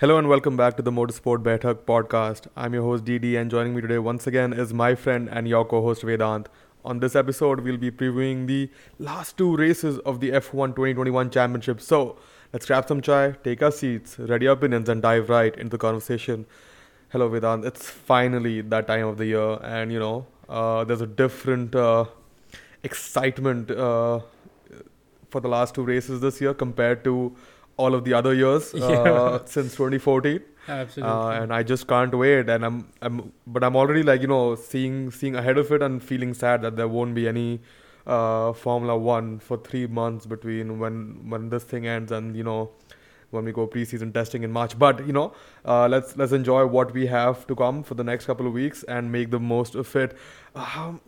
Hello and welcome back to the Motorsport Baithak podcast. I'm your host DD and joining me today once again is my friend and your co-host Vedant. On this episode, we'll be previewing the last two races of the F1 2021 Championship. So, let's grab some chai, take our seats, ready our opinions and dive right into the conversation. Hello Vedant, it's finally that time of the year and you know, uh, there's a different uh, excitement uh, for the last two races this year compared to all of the other years uh, Yeah. since 2014 Absolutely. uh, and I just can't wait. And I'm, I'm, but I'm already like you know seeing seeing ahead of it and feeling sad that there won't be any uh, Formula One for three months between when when this thing ends and you know when we go preseason testing in March. But you know, uh, let's let's enjoy what we have to come for the next couple of weeks and make the most of it. Um,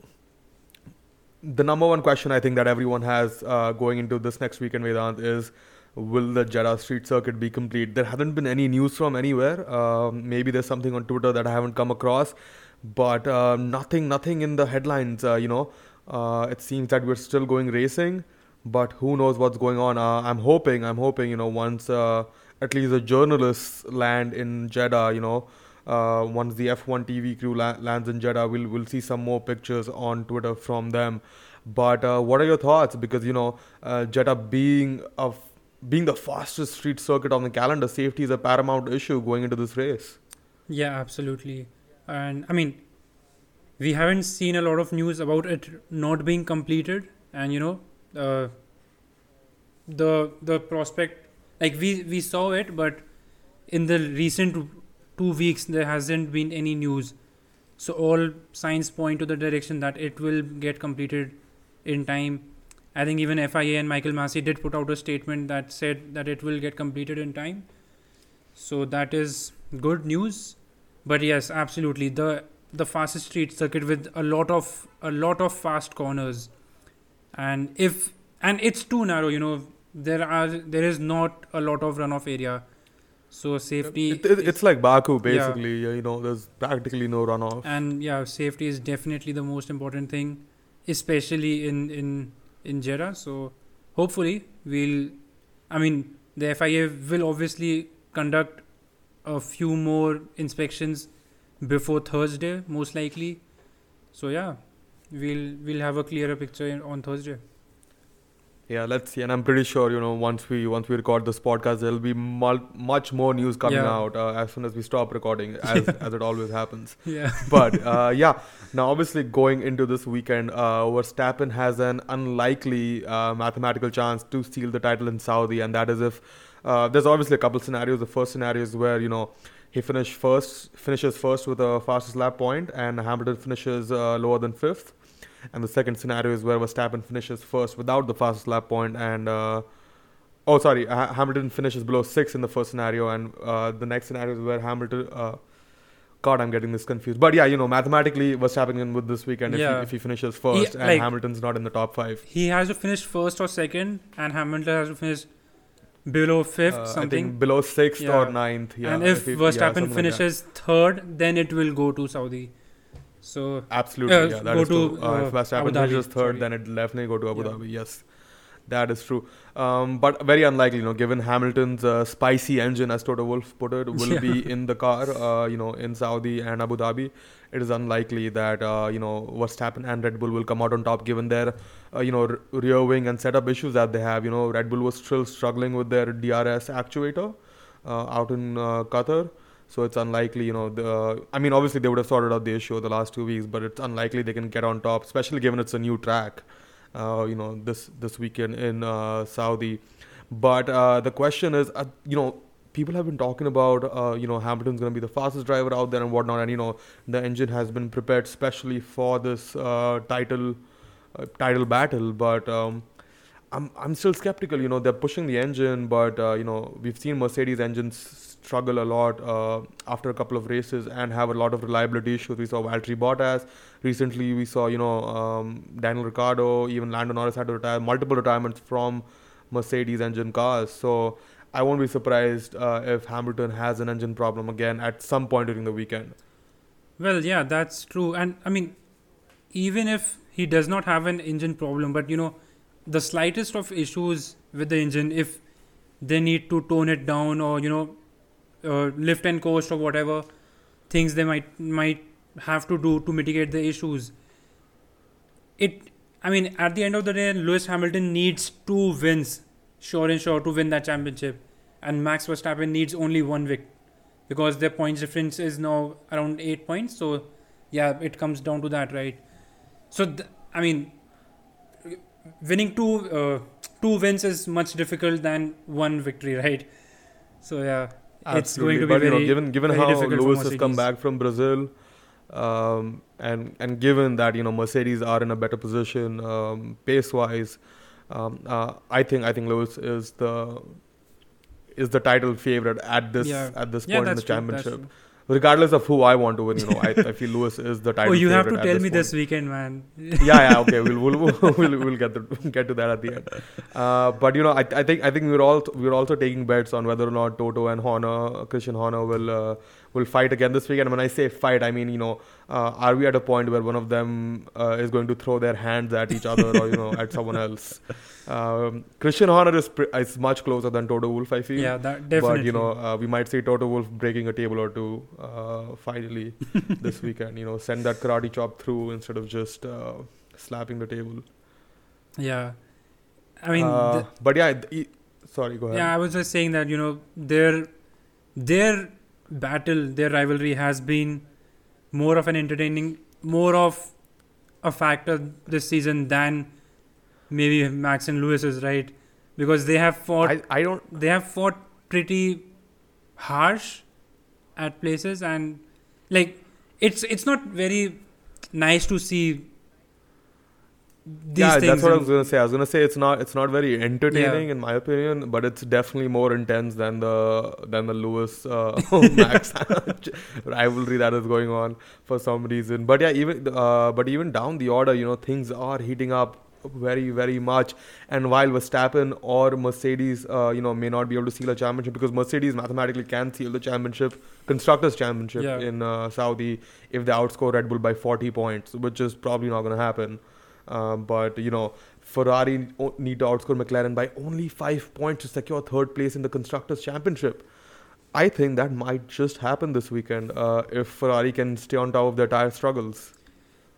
the number one question I think that everyone has uh, going into this next weekend, Vedant, is will the Jeddah Street Circuit be complete? There hasn't been any news from anywhere. Um, maybe there's something on Twitter that I haven't come across, but uh, nothing, nothing in the headlines. Uh, you know, uh, it seems that we're still going racing, but who knows what's going on? Uh, I'm hoping, I'm hoping, you know, once uh, at least the journalists land in Jeddah, you know. Uh, once the F1 TV crew la- lands in Jeddah, we'll we'll see some more pictures on Twitter from them. But what are your thoughts? Because you know, Jeddah being a being the fastest street circuit on the calendar, safety is a paramount issue going into this race. yeah, absolutely. And I mean, we haven't seen a lot of news about it not being completed, and you know, uh, the the prospect like we we saw it, but in the recent two weeks there hasn't been any news. So all signs point to the direction that it will get completed in time. I think even FIA and Michael Masi did put out a statement that said that it will get completed in time. So that is good news. But yes, absolutely the the fastest street circuit with a lot of a lot of fast corners, and if and it's too narrow. You know there are there is not a lot of runoff area, so safety. It, it, is- it's like Baku, basically. Yeah, you know, there's practically no runoff. and yeah safety is definitely the most important thing especially in in in Jeddah. So hopefully we'll I mean the FIA will obviously conduct a few more inspections before Thursday most likely. So yeah we'll we'll have a clearer picture on Thursday Yeah, let's see. And I'm pretty sure, you know, once we once we record this podcast, there'll be mul- much more news coming Yeah. out uh, as soon as we stop recording, as as it always happens. yeah but uh, yeah, now obviously going into this weekend, uh, Verstappen has an unlikely uh, mathematical chance to steal the title in Saudi, and that is if uh, there's obviously a couple scenarios. The first scenario is where you know he finish first, finishes first with a fastest lap point, and Hamilton finishes uh, lower than fifth. And the second scenario is where Verstappen finishes first without the fastest lap point, and uh, oh sorry, ha- Hamilton finishes below six in the first scenario, and uh, the next scenario is where Hamilton. Uh, God, I'm getting this confused. But yeah, you know, mathematically, what's happening with this weekend if, Yeah. he, if he finishes first and like- Hamilton's not in the top five? he has to finish first or second and Hamilton has to finish below fifth Uh, I something think below sixth Yeah. or ninth. Yeah, and if he- yeah, Verstappen like finishes third, then it will go to Saudi. So Absolutely, Uh, yeah, that go is true. to, Uh, uh, if Verstappen Abu Dhabi, finishes third, sorry. then it'll definitely go to Abu Yeah. Dhabi. Yes, that is true. Um, but very unlikely, you know, given Hamilton's uh, spicy engine, as Toto Wolff put it, will Yeah. be in the car, uh, you know, in Saudi and Abu Dhabi. It is unlikely that uh, you know Verstappen and Red Bull will come out on top, given their uh, you know r- rear wing and setup issues that they have. You know, Red Bull was still struggling with their DRS actuator uh, out in uh, Qatar. So it's unlikely, you know. The, I mean, obviously they would have sorted out the issue the last two weeks, but it's unlikely they can get on top, especially given it's a new track. Uh, you know, this this weekend in uh, Saudi. But uh, the question is, uh, you know, people have been talking about, uh, you know, Hamilton's going to be the fastest driver out there and whatnot, and you know, the engine has been prepared specially for this uh, title title battle. But um, I'm I'm still skeptical. You know, they're pushing the engine, but uh, you know, we've seen Mercedes engines struggle a lot uh, after a couple of races and have a lot of reliability issues. We saw Valtteri Bottas recently. We saw you know um, Daniel Ricciardo, even Lando Norris had to retire. Multiple retirements from Mercedes engine cars. So I won't be surprised uh, if Hamilton has an engine problem again at some point during the weekend. well, yeah, that's true. And I mean, even if he does not have an engine problem, but you know, the slightest of issues with the engine, if they need to tone it down or you know, uh, lift and coast or whatever things they might might have to do to mitigate the issues. It, I mean, at the end of the day, Lewis Hamilton needs two wins, sure and sure, to win that championship, and Max Verstappen needs only one victory because their points difference is now around eight points. So, yeah, it comes down to that, right? So, th- I mean, winning two uh, two wins is much difficult than one victory, right? So, yeah, it's going to be but, you know, very given given very how difficult Lewis has come back from Brazil, um, and and given that you know Mercedes are in a better position um, pace wise, um, uh, I think I think Lewis is the is the title favorite at this Yeah. at this yeah, point in the championship. true. Regardless of who I want to win, you know, I, I feel Lewis is the title. Oh, you have to tell this me point. this weekend, man. yeah, yeah, okay, we'll we'll we'll, we'll get the, get to that at the end. Uh, but you know, I, I think I think we're all we're also taking bets on whether or not Toto and Horner, Christian Horner, will uh, will fight again this weekend. When I say fight, I mean you know, uh, are we at a point where one of them uh, is going to throw their hands at each other or you know at someone else? Um, Christian Horner is pre- is much closer than Toto Wolff, I feel. Yeah, that definitely. But you know, uh, we might see Toto Wolff breaking a table or two uh, finally this weekend. You know, send that karate chop through instead of just uh, slapping the table. yeah. I mean, Uh, th- but yeah, th- sorry, go ahead. yeah, I was just saying that you know their their battle, their rivalry has been more of an entertaining, more of a factor this season than maybe Max and Lewis is right because they have fought I, I don't. they have fought pretty harsh at places and like it's it's not very nice to see yeah, that's what I was gonna say. I was gonna say it's not it's not very entertaining in my opinion, but it's definitely more intense than the than the Lewis uh, Max rivalry that is going on for some reason. But yeah, even uh, but even down the order, you know, things are heating up very very much. And while Verstappen or Mercedes, uh, you know, may not be able to seal a championship because Mercedes mathematically can seal the championship, constructors championship Yeah. in uh, Saudi if they outscore Red Bull by 40 points, which is probably not gonna happen. Um, but you know, Ferrari need to outscore McLaren by only five points to secure third place in the constructors' championship. I think that might just happen this weekend uh, if Ferrari can stay on top of their tire struggles.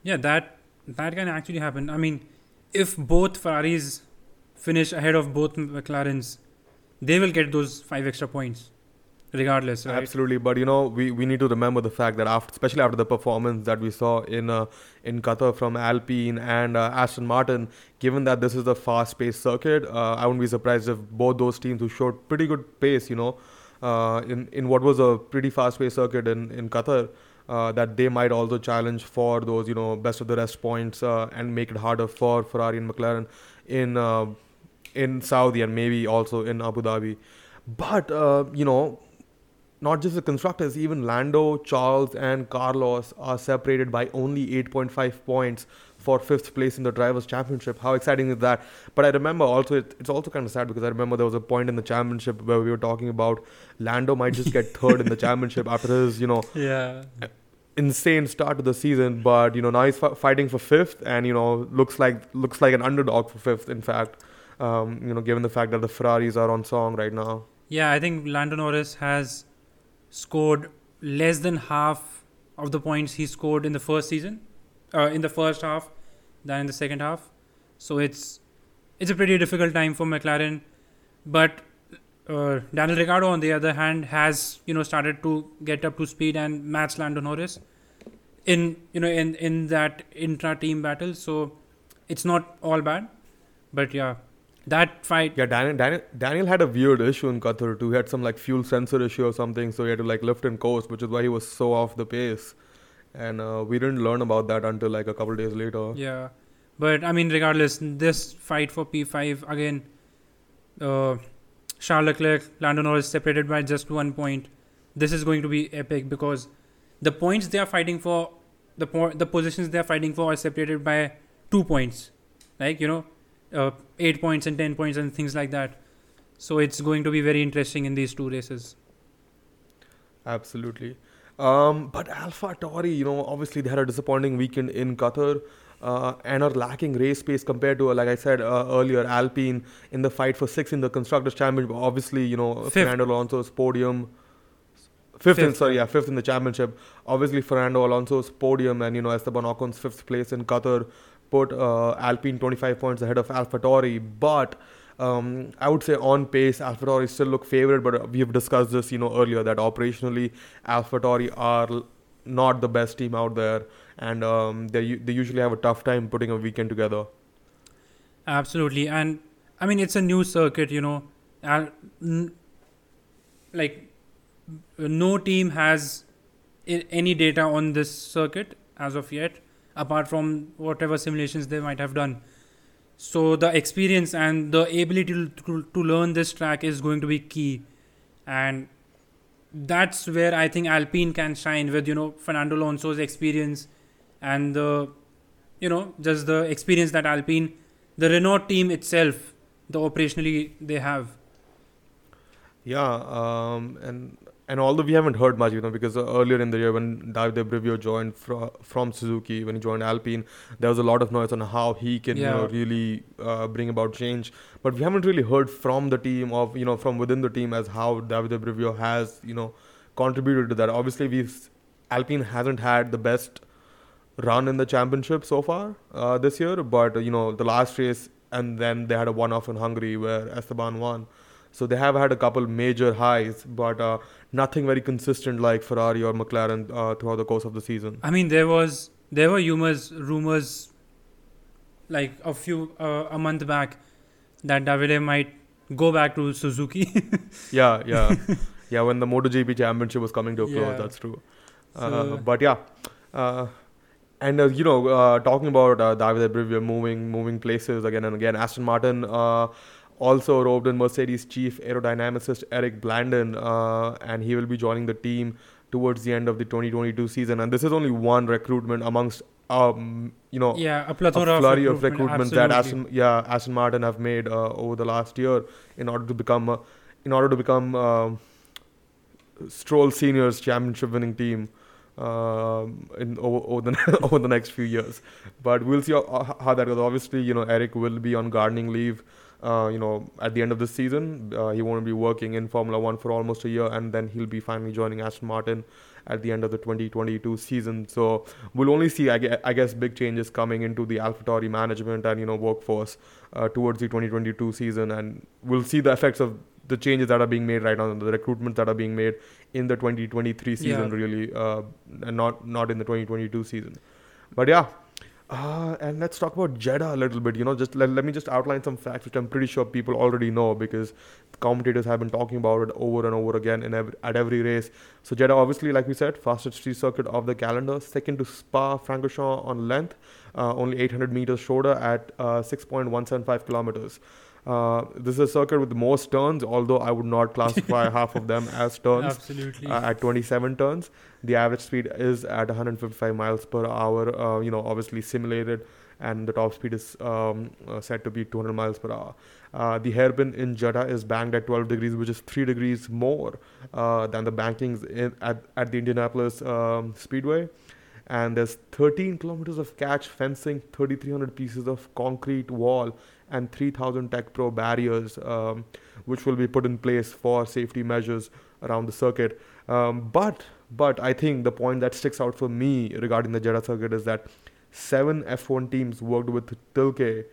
yeah that that can actually happen i mean if both ferraris finish ahead of both mclarens they will get those five extra points regardless right Absolutely, but you know, we, we need to remember the fact that after, especially after the performance that we saw in uh, in Qatar from Alpine and uh, Aston Martin, given that this is a fast-paced circuit, uh, I wouldn't be surprised if both those teams who showed pretty good pace, you know, uh, in in what was a pretty fast-paced circuit in in Qatar, uh, that they might also challenge for those you know best of the rest points uh, and make it harder for Ferrari and McLaren in in Saudi and maybe also in Abu Dhabi. But you know, not just the constructors, even Lando, Charles, and Carlos are separated by only 8.5 points for fifth place in the drivers' championship. How exciting is that? But I remember also it, it's also kind of sad because I remember there was a point in the championship where we were talking about Lando might just get third in the championship after his you know yeah insane start to the season. But you know now he's fi- fighting for fifth, and you know looks like looks like an underdog for fifth. In fact, um, you know given the fact that the Ferraris are on song right now. yeah i think lando norris has scored less than half of the points he scored in the first season uh, in the first half than in the second half. So it's it's a pretty difficult time for mclaren. But uh, daniel ricciardo on the other hand has you know started to get up to speed and match lando norris in you know in in that intra team battle. So it's not all bad but yeah that fight Yeah, Daniel, Daniel Daniel had a weird issue in Qatar too. He had some like fuel sensor issue or something, so he had to like lift and coast, which is why he was so off the pace. And uh, we didn't learn about that until like a couple days later. Yeah, but I mean, regardless, this fight for P5 again, uh, Charles Leclerc, Lando Norris separated by just one point. This is going to be epic because the points they are fighting for, the po- the positions they are fighting for are separated by two points, like you know, uh, eight points and ten points and things like that. So it's going to be very interesting in these two races. Absolutely. Um, but Alpha Tauri, you know, obviously they had a disappointing weekend in Qatar. Uh, and are lacking race pace compared to, uh, like I said uh, earlier, Alpine in the fight for six in the constructors' championship. Obviously, you know, Fifth. Fernando Alonso's podium. Fifth, in Fifth, sorry, yeah, fifth in the championship. Obviously, Fernando Alonso's podium and you know Esteban Ocon's fifth place in Qatar put uh, Alpine 25 points ahead of AlphaTauri. But um, I would say on pace, AlphaTauri still look favored. But we have discussed this, you know, earlier that operationally, AlphaTauri are not the best team out there, and um, they they usually have a tough time putting a weekend together. Absolutely, and I mean it's a new circuit, you know, and n- like no team has I- any data on this circuit as of yet, apart from whatever simulations they might have done. So the experience and the ability to, to, learn this track is going to be key, and that's where I think Alpine can shine with you know Fernando Alonso's experience and the you know just the experience that Alpine the Renault team itself, the operationally they have. Yeah, um, and and although we haven't heard much, you know, because earlier in the year when Davide Brivio joined fro- from Suzuki, when he joined Alpine, there was a lot of noise on how he can, you know, really uh, bring about change. But we haven't really heard from the team of, you know, from within the team as how Davide Brivio has, you know, contributed to that. Obviously, we've Alpine hasn't had the best run in the championship so far uh, this year, but you know, the last race and then they had a one-off in Hungary where Esteban won. So they have had a couple major highs, but uh, nothing very consistent like Ferrari or McLaren uh, throughout the course of the season. I mean, there was there were rumors rumors like a few uh, a month back that Davide might go back to Suzuki. Yeah, yeah, yeah. When the MotoGP championship was coming to a close, Yeah. that's true. So- uh, but yeah, uh, and uh, you know, uh, talking about uh, Davide Brivio moving moving places again and again, Aston Martin uh, also roped in Mercedes chief aerodynamicist Eric Blandin, uh, and he will be joining the team towards the end of the 2022 season. And this is only one recruitment amongst um, you know yeah, a a plethora flurry of of recruitment, recruitments that. Aston, yeah, Aston Martin have made uh, over the last year in order to become, uh, in order to become um Stroll Seniors championship winning team um, in over, over the over the next few years. But we'll see how, how that goes. Obviously, you know Eric will be on gardening leave. Uh, you know, at the end of the season, uh, he won't be working in Formula One for almost a year, and then he'll be finally joining Aston Martin at the end of the 2022 season. So we'll only see, I gue- I guess, big changes coming into the AlphaTauri management and you know workforce uh, towards the 2022 season, and we'll see the effects of the changes that are being made right now, the recruitments that are being made in the 2023 season, Yeah. really, uh, and not not in the 2022 season. But yeah. Uh, and let's talk about Jeddah a little bit. You know, just let, let me just outline some facts which I'm pretty sure people already know because commentators have been talking about it over and over again in every, at every race. So Jeddah, obviously, like we said, fastest street circuit of the calendar, second to Spa-Francorchamps on length, uh, only 800 meters shorter at uh, 6.175 kilometers. Uh, this is a circuit with the most turns, although I would not classify half of them as turns Absolutely. uh, at 27 turns. The average speed is at 155 miles per hour. Uh, you know, obviously simulated, and the top speed is um, uh, set to be 200 miles per hour. Uh, the hairpin in Jeddah is banked at 12 degrees, which is three degrees more uh, than the bankings in, at at the Indianapolis um, Speedway. And there's 13 kilometers of catch fencing, 3,300 pieces of concrete wall, and 3,000 TecPro barriers, um, which will be put in place for safety measures around the circuit. Um, but but I think the point that sticks out for me regarding the Jeddah circuit is that seven F1 teams worked with Tilke,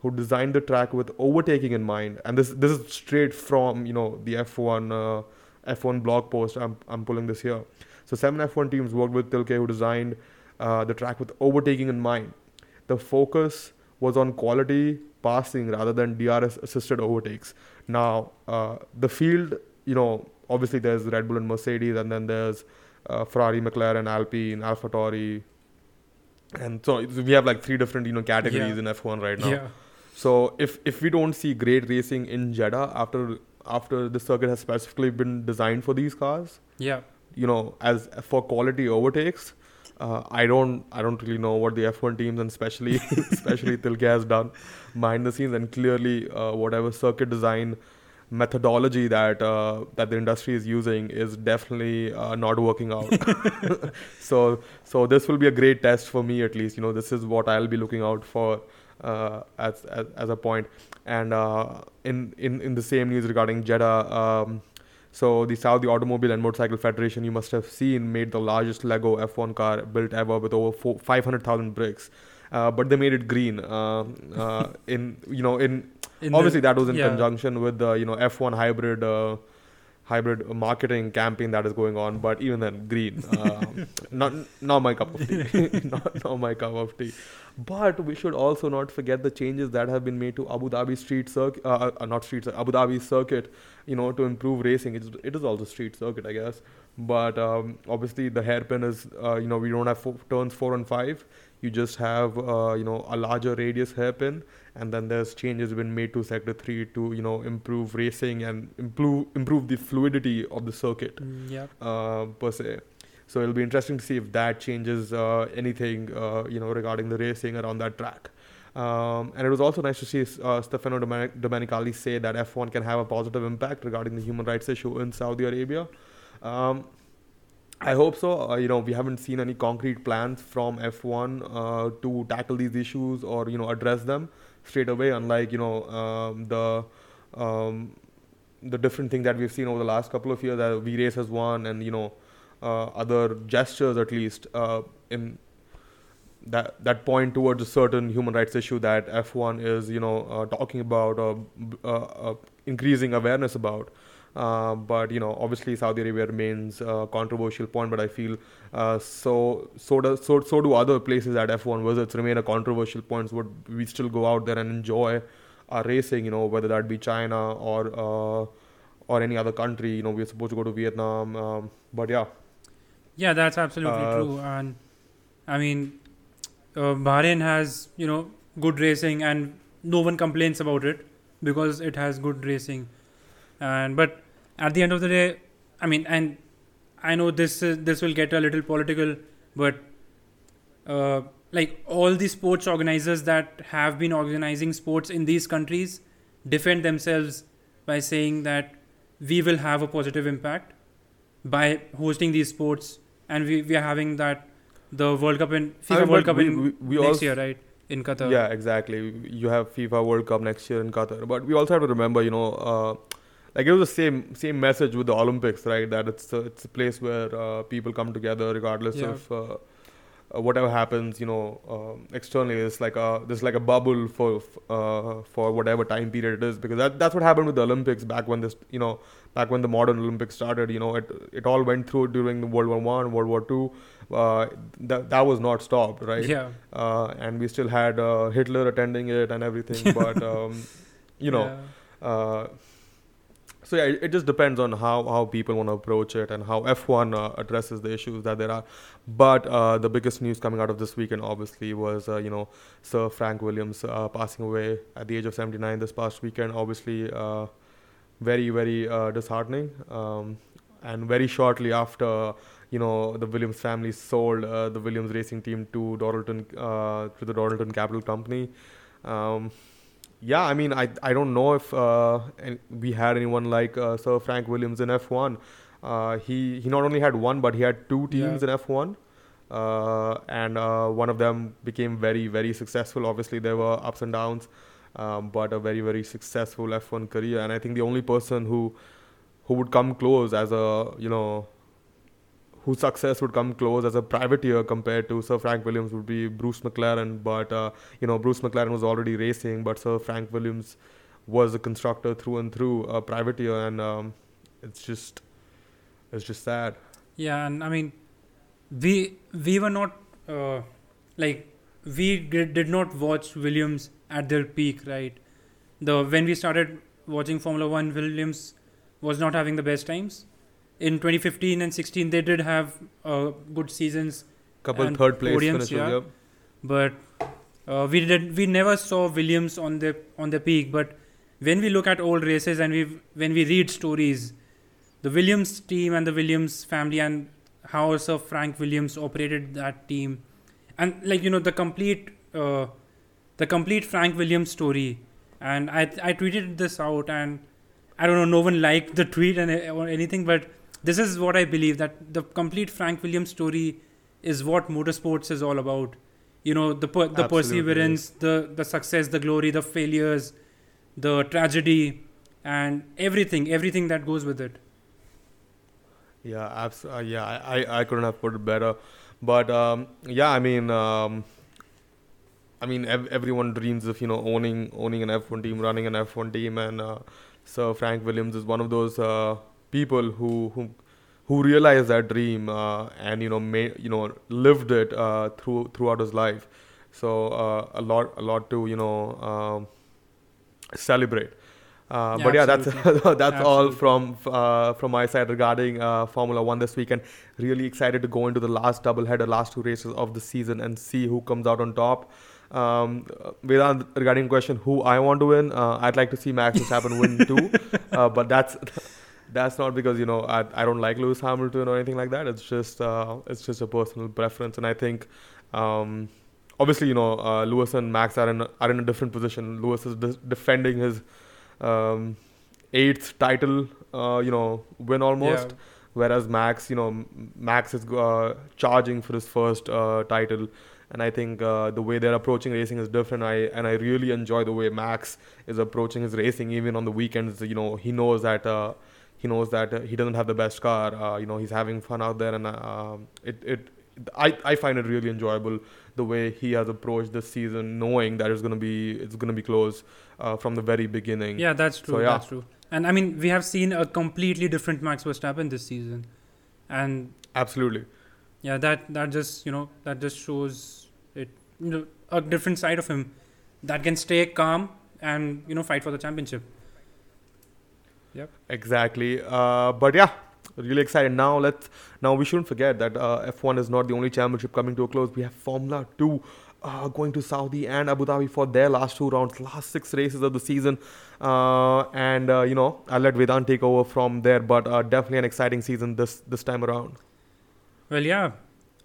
who designed the track with overtaking in mind. And this this is straight from you know the F1 uh, F1 blog post. I'm I'm pulling this here. So seven F1 teams worked with Tilke, who designed uh, the track with overtaking in mind. The focus was on quality passing rather than DRS assisted overtakes. Now, uh, the field, you know, obviously there's Red Bull and Mercedes, and then there's uh, Ferrari, McLaren, Alpine, AlphaTauri, and so we have like three different you know categories Yeah. in F1 right now. yeah. So if if we don't see great racing in Jeddah after after the circuit has specifically been designed for these cars, Yeah. you know, as for quality overtakes, uh, I don't I don't really know what the F1 teams and especially especially Tilke has done behind the scenes, and clearly uh, whatever circuit design methodology that uh, that the industry is using is definitely uh, not working out. so so this will be a great test for me at least. You know, this is what I'll be looking out for. Uh, as, as as a point. and uh, in in in the same news regarding Jeddah, um, So the Saudi Automobile and Motorcycle Federation, you must have seen, made the largest Lego F1 car built ever with over four, 500,000 bricks. Uh, but they made it green. Uh, in you know, in, In obviously the, that was in yeah. conjunction with the you know F1 hybrid. Uh, hybrid marketing campaign that is going on but even then green um, not not my cup of tea not, not my cup of tea but we should also not forget the changes that have been made to Abu Dhabi street circuit, uh, uh, not street, Abu Dhabi circuit, you know, to improve racing. It's, it is also street circuit, I guess. But um, obviously, the hairpin is, uh, you know, we don't have four, turns four and five. You just have, uh, you know, a larger radius hairpin, and then there's changes been made to sector three to, you know, improve racing and improve improve the fluidity of the circuit Mm, yeah. uh, per se. So it'll be interesting to see if that changes uh, anything, uh, you know, regarding the racing around that track. Um, and it was also nice to see uh, Stefano Domenicali say that F1 can have a positive impact regarding the human rights issue in Saudi Arabia. Um, I hope so. Uh, you know, we haven't seen any concrete plans from F1 uh, to tackle these issues or you know address them straight away. Unlike you know um, the um, the different thing that we've seen over the last couple of years that We Race As One, and you know other gestures at least uh, in that that point towards a certain human rights issue that F1 is you know uh, talking about or uh, uh, increasing awareness about. Uh, but you know, obviously, Saudi Arabia remains a controversial point. But I feel uh, so so do so so do other places that F1 visits remain a controversial point. Would we still go out there and enjoy our racing? You know, whether that be China or uh, or any other country. You know, we're supposed to go to Vietnam. Um, but yeah, Yeah, that's absolutely Uh, true. And I mean, uh, Bahrain has you know good racing, and no one complains about it because it has good racing. And but at the end of the day, I mean, and I know this is, this will get a little political, but uh, like all the sports organizers that have been organizing sports in these countries defend themselves by saying that we will have a positive impact by hosting these sports and we, we are having that the World Cup in FIFA I mean, World Cup we- in we- we next also- year, right? In Qatar. Yeah, exactly. You have FIFA World Cup next year in Qatar, but we also have to remember, you know, uh, like it was the same same message with the Olympics, right? That it's a, it's a place where uh, people come together regardless Yeah. of uh, uh, whatever happens. You know, um externally, it's like a there's like a bubble for f- uh, for whatever time period it is because that that's what happened with the Olympics back when this you know back when the modern Olympics started. You know, it it all went through during the World War One, World War Two. Uh, that that was not stopped, right? Yeah. uh, and we still had uh, Hitler attending it and everything. but um, you know, Yeah. uh, so yeah, it, it just depends on how how people want to approach it and how F1 uh, addresses the issues that there are. But uh, the biggest news coming out of this weekend, obviously, was uh, you know Sir Frank Williams uh, passing away at the age of 79 this past weekend. Obviously, uh, very very uh, disheartening. Um, and very shortly after, you know, the Williams family sold uh, the Williams racing team to Dorilton uh, to the Dorilton Capital Company. Um, yeah, I mean, I I don't know if uh, we had anyone like uh, Sir Frank Williams in F1. Uh, he he not only had one, but he had two teams Yeah. in F1, uh, and uh, one of them became very very successful. Obviously, there were ups and downs, um, but a very very successful F1 career. And I think the only person who who would come close as a you know whose success would come close as a privateer compared to Sir Frank Williams would be Bruce McLaren. But uh, you know, Bruce McLaren was already racing, but Sir Frank Williams was a constructor through and through, a privateer, and um, it's just it's just sad. Yeah, and I mean, we we were not uh, like we did, not watch Williams at their peak, right? The when we started watching Formula One, Williams was not having the best times. In 2015 and 16, they did have uh, good seasons, Couple third place podiums, yeah. But uh, we did we never saw Williams on the on the peak. But when we look at old races and we when we read stories, the Williams team and the Williams family and how Sir Frank Williams operated that team, and like you know the complete uh, the complete Frank Williams story. And I I tweeted this out and I don't know no one liked the tweet and uh, or anything, but this is what I believe that the complete Frank Williams story is what motorsports is all about. You know the per- the Absolutely. perseverance, the the success, the glory, the failures, the tragedy, and everything everything that goes with it. Yeah, abs- uh, yeah, I, I I couldn't have put it better. But um, yeah, I mean, um, I mean, ev- everyone dreams of you know owning owning an F1 team, running an F1 team, and uh, Sir Frank Williams is one of those uh, people who who who realized that dream uh, and you know you know lived it uh, through throughout his life. So uh, a lot a lot to you know um, celebrate. Uh, Yeah, but yeah, that's absolutely. that's all Absolutely. from uh, from my side regarding uh, Formula One this weekend. Really excited to go into the last doubleheader, last two races of the season, and see who comes out on top. Um, uh, Vedant, regarding question who I want to win, uh, I'd like to see Max Verstappen win too, uh, but that's that's not because you know I, I don't like Lewis Hamilton or anything like that. It's just uh, it's just a personal preference, and I think um, obviously you know uh, Lewis and Max are in are in a different position. Lewis is de- defending his um, eighth title, uh, you know, win almost. Yeah. Whereas Max, you know, Max is uh, charging for his first uh, title, and I think uh, the way they're approaching racing is different. I and I really enjoy the way Max is approaching his racing, even on the weekends. You know, he knows that uh, he knows that uh, he doesn't have the best car. Uh, you know, he's having fun out there, and uh, it it I, I find it really enjoyable the way he has approached this season, knowing that it's gonna be it's gonna be close uh, from the very beginning. Yeah, that's true. So, yeah. That's true. And I mean, we have seen a completely different Max Verstappen this season, and Absolutely. yeah, that that just you know that just shows it you know a different side of him that can stay calm and you know fight for the championship. Yep. Exactly. Uh, but yeah, really excited. Now let's now we shouldn't forget that uh, F1 is not the only championship coming to a close. We have Formula 2 uh, going to Saudi and Abu Dhabi for their last two rounds, last six races of the season. Uh, and uh, you know, I'll let Vedant take over from there. But uh, definitely an exciting season this this time around. Well, yeah,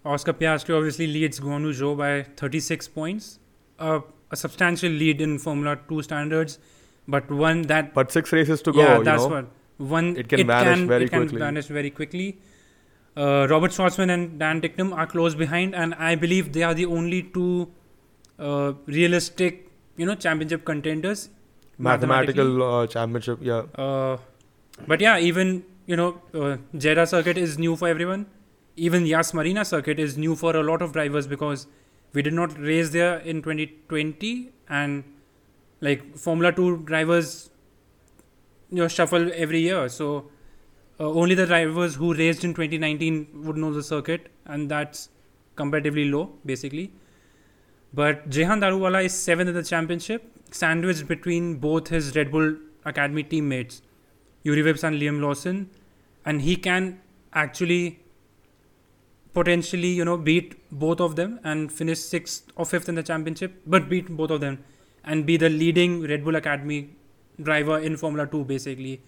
Oscar Piastri obviously leads Guan Yu Zhou by 36 points, uh, a substantial lead in Formula 2 standards, but one that But six races to go. yeah, you that's know? what one It can vanish very it can quickly. vanish very quickly. Uh, Robert Shwartzman and Dan Ticktum are close behind, and I believe they are the only two uh, realistic, you know, championship contenders. mathematical uh, championship. Yeah. Uh, but yeah, even you know, uh, Jeddah circuit is new for everyone. Even Yas Marina circuit is new for a lot of drivers because we did not race there in 2020, and like Formula Two drivers, you shuffle every year. So uh, only the drivers who raced in 2019 would know the circuit, and that's comparatively low, basically. But Jehan Daruwala is seventh in the championship, sandwiched between both his Red Bull Academy teammates, Juri Vips and Liam Lawson, and he can actually potentially, you know, beat both of them and finish sixth or fifth in the championship, but beat both of them and be the leading Red Bull Academy driver in Formula 2, basically.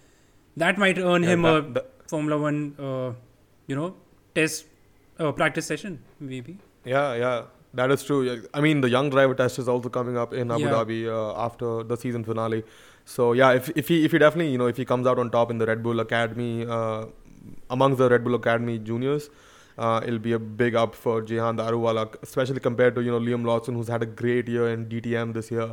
That might earn Yeah, him that- a that- Formula 1, uh, you know, test, uh, practice session, maybe. Yeah, yeah, that is true. I mean, the young driver test is also coming up in Abu Yeah. Dhabi uh, after the season finale. So yeah, if if he if he definitely you know if he comes out on top in the Red Bull Academy uh, amongst the Red Bull Academy juniors. Uh, it'll be a big up for Jehan Daruwala, especially compared to you know Liam Lawson, who's had a great year in DTM this year,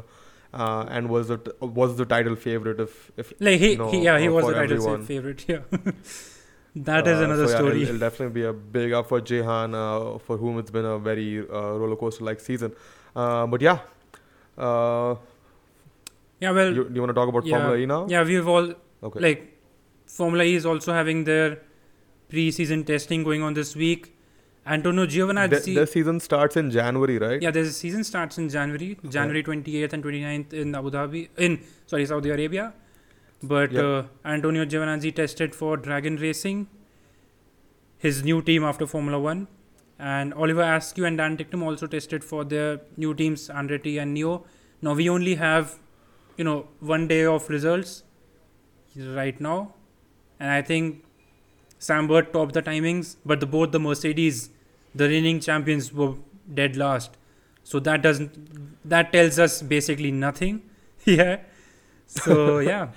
uh, and was the was the title favorite. If if Like he, you know, he yeah, he was the title everyone. favorite. Yeah, that is Uh, another so yeah, story. It'll, it'll definitely be a big up for Jehan, uh, for whom it's been a very uh, roller coaster like season. Uh, but yeah, uh, yeah, well, you, do you want to talk about yeah, Formula E now? yeah, we've all Okay. like Formula E is also having their pre-season testing going on this week. Antonio the, Giovinazzi, the season starts in January, right? yeah, the season starts in January, January 28th and 29th in Abu Dhabi, in sorry Saudi Arabia. But Yep. uh, Antonio Giovinazzi tested for Dragon Racing, his new team after Formula One, and Oliver Askew and Dan Ticktum also tested for their new teams Andretti and NIO. Now we only have, you know, one day of results right now, and I think Sam Bird topped the timings, but the, both the Mercedes, the reigning champions, were dead last. So that doesn't that tells us basically nothing. yeah. So yeah,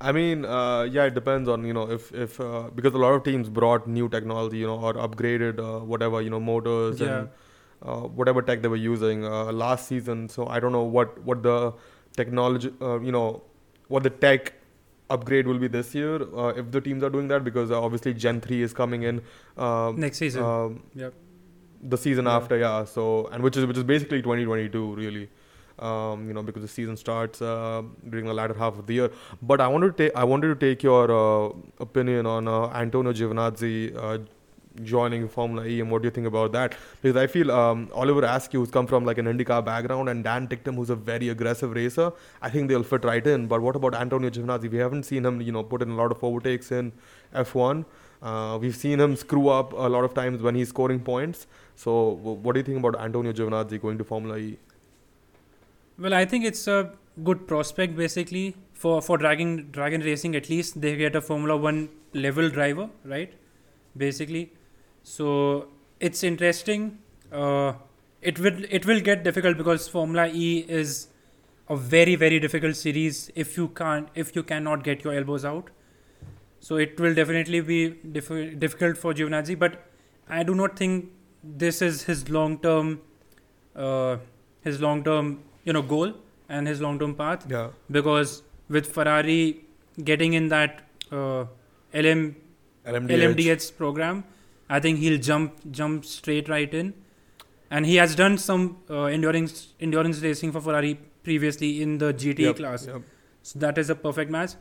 I mean, uh, yeah, it depends on you know if if uh, because a lot of teams brought new technology, you know, or upgraded uh, whatever you know motors Yeah. and uh, whatever tech they were using uh, last season. So I don't know what what the technology, uh, you know, what the tech upgrade will be this year uh, if the teams are doing that because uh, obviously Gen three is coming in. Uh, Next season. um, Yep. The season Yeah. after, yeah. So and which is which is basically 2022, really. Um, you know, because the season starts uh, during the latter half of the year. But I wanted to take I wanted to take your uh, opinion on uh, Antonio Giovinazzi uh, joining Formula E and what do you think about that? Because I feel um, Oliver Askew, who's come from like an IndyCar background, and Dan Ticktum, who's a very aggressive racer, I think they'll fit right in. But what about Antonio Giovinazzi? We haven't seen him, you know, put in a lot of overtakes in F1. Uh, we've seen him screw up a lot of times when he's scoring points. So, what do you think about Antonio Giovinazzi going to Formula E? Well, I think it's a good prospect basically for for dragon dragon racing. At least they get a Formula One level driver, right? Basically, so it's interesting. Uh, it will it will get difficult because Formula E is a very very difficult series if you can't if you cannot get your elbows out. So it will definitely be diff- difficult for Giovinazzi, but I do not think this is his long term uh, his long term you know goal and his long term path Yeah. because with Ferrari getting in that uh, LM LMDH program, I think he'll jump jump straight right in, and he has done some uh, endurance endurance racing for Ferrari previously in the GT Yep, class. yep. So that is a perfect match.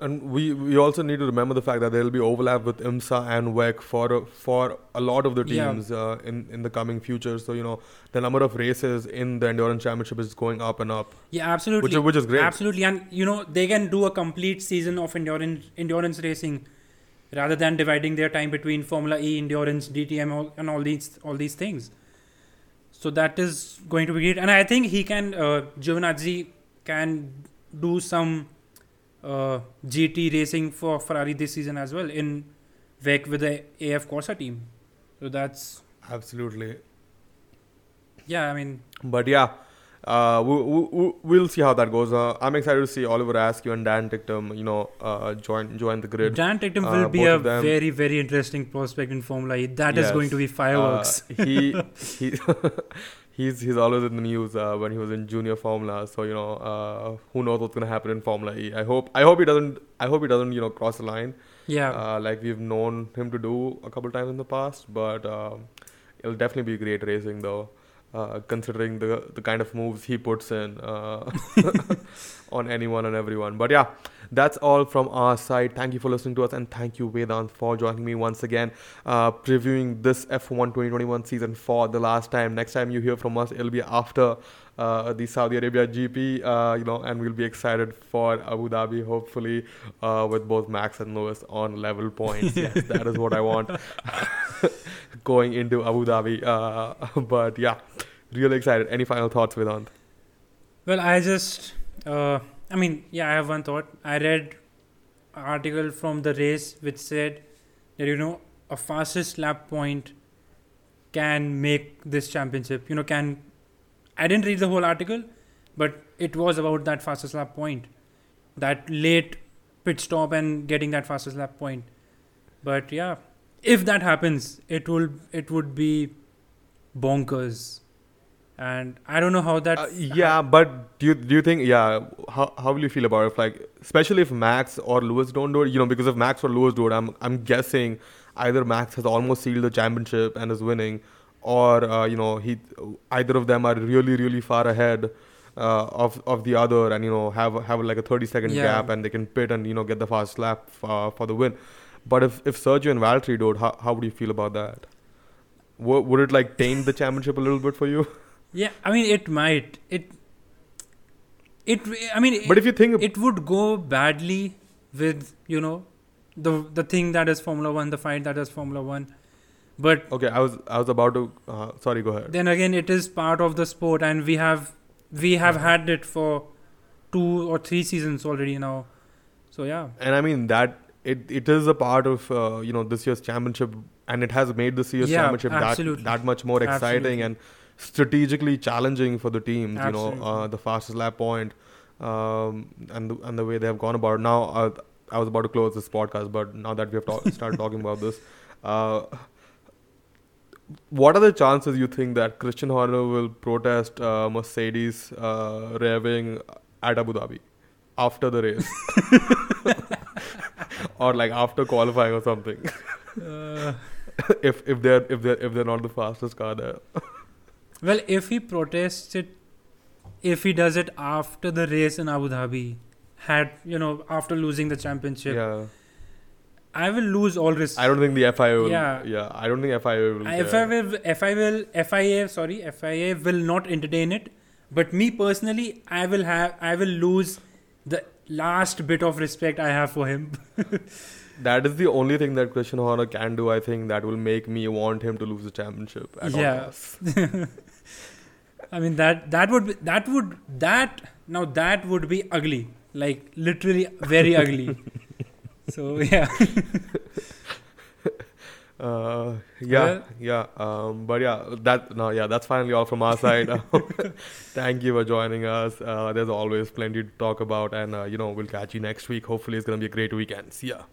And we, we also need to remember the fact that there will be overlap with IMSA and WEC for for a lot of the Yeah. teams uh, in in the coming future. So you know the number of races in the endurance championship is going up and up, Yeah, absolutely. which is, which is great. Absolutely, and you know they can do a complete season of endurance endurance racing, rather than dividing their time between Formula E, endurance, DTM, all, and all these all these things. So that is going to be great, and I think he can uh, Giovinazzi can do some uh, GT racing for Ferrari this season as well in WEC with the AF Corse team. So that's Absolutely. yeah, I mean But yeah, uh, we, we, we'll see how that goes. Uh, I'm excited to see Oliver Askew and Dan Ticktum, you know, uh, join join the grid. Dan Ticktum Uh, will be a very very interesting prospect in Formula E. That is Yes. going to be fireworks. Uh, he he he's he's always in the news uh, when he was in junior Formula. So you know, uh, who knows what's gonna happen in Formula E? I hope I hope he doesn't. I hope he doesn't you know cross the line yeah. uh, like we've known him to do a couple times in the past. But it'll definitely be great racing though. Uh, considering the the kind of moves he puts in uh, on anyone and everyone. But yeah, that's all from our side. Thank you for listening to us, and thank you Vedant for joining me once again, uh, previewing this F1 2021 season for the last time. Next time you hear from us, it'll be after uh, the Saudi Arabia GP, uh, you know, and we'll be excited for Abu Dhabi, hopefully, uh, with both Max and Lewis on level points. yes, that is what I want going into Abu Dhabi. Uh, but yeah, really excited. Any final thoughts, Vedant? Well, I just, uh, I mean, yeah, I have one thought. I read an article from the race which said that you know a fastest lap point can make this championship. You know, can I didn't read the whole article, but it was about that fastest lap point, that late pit stop and getting that fastest lap point. But yeah, if that happens, it will it would be bonkers. And I don't know how that Uh, yeah, but do you do you think yeah? How how will you feel about it? If, like especially if Max or Lewis don't do it, you know, because if Max or Lewis do it, I'm I'm guessing either Max has almost sealed the championship and is winning, or uh, you know he either of them are really really far ahead uh, of of the other, and you know have have like a 30 second Yeah. gap and they can pit and you know get the fast lap uh, for the win. But if if Sergio and Valtteri do it, how how would you feel about that? Would, would it like taint the championship a little bit for you? Yeah, I mean it might. It it I mean But if you think it would go badly with, you know, the the thing that is Formula 1, the fight that is Formula 1. But Okay, I was I was about to. Uh, sorry, go ahead. then again it is part of the sport and we have we have Uh-huh. had it for two or three seasons already now. So yeah. And I mean that it it is a part of uh, you know this year's championship, and it has made this year's Yeah, championship that that much more exciting Absolutely. and strategically challenging for the teams. You know, uh, the fastest lap point, um, and the, and the way they have gone about it. Now, uh, I was about to close this podcast, but now that we have talk, started talking about this. Uh, what are the chances you think that Christian Horner will protest uh, Mercedes uh, revving at Abu Dhabi after the race? or like after qualifying or something. Uh, if if they're if they're if they're not the fastest car there. Well, if he protests it, if he does it after the race in Abu Dhabi, had you know after losing the championship, Yeah. I will lose all respect. I don't think the FIA will. Yeah. Yeah. I don't think FIA will. I I will, FIA, sorry, FIA will not entertain it. But me personally, I will have, I will lose the last bit of respect I have for him. That is the only thing that Christian Horner can do. I think that will make me want him to lose the championship. At all Yeah. I mean that that would be, that would that now that would be ugly, like literally very ugly. So yeah, Uh, yeah, yeah. Um, but yeah, that no, yeah, that's finally all from our side. Thank you for joining us. Uh, there's always plenty to talk about, and uh, you know we'll catch you next week. Hopefully, it's gonna be a great weekend. See ya.